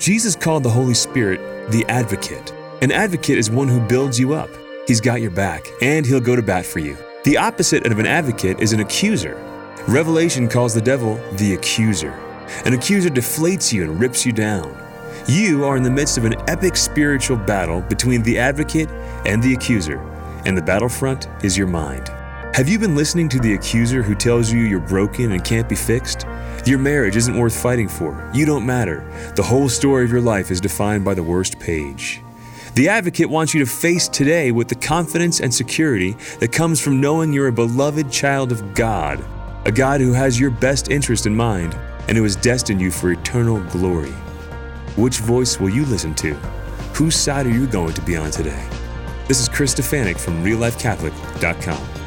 Jesus called the Holy Spirit the advocate. An advocate is one who builds you up. He's got your back, and he'll go to bat for you. The opposite of an advocate is an accuser. Revelation calls the devil the accuser. An accuser deflates you and rips you down. You are in the midst of an epic spiritual battle between the advocate and the accuser, and the battlefront is your mind. Have you been listening to the accuser who tells you you're broken and can't be fixed? Your marriage isn't worth fighting for. You don't matter. The whole story of your life is defined by the worst page. The advocate wants you to face today with the confidence and security that comes from knowing you're a beloved child of God, a God who has your best interest in mind and who has destined you for eternal glory. Which voice will you listen to? Whose side are you going to be on today? This is Chris Stefanick from RealLifeCatholic.com.